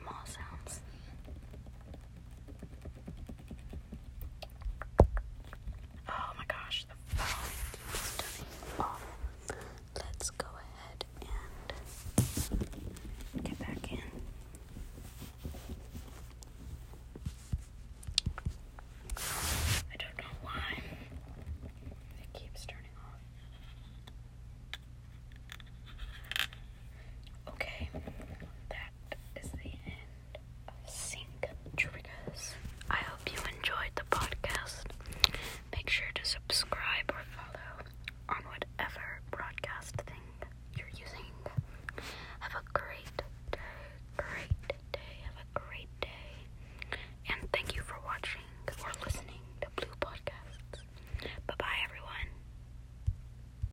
small sound.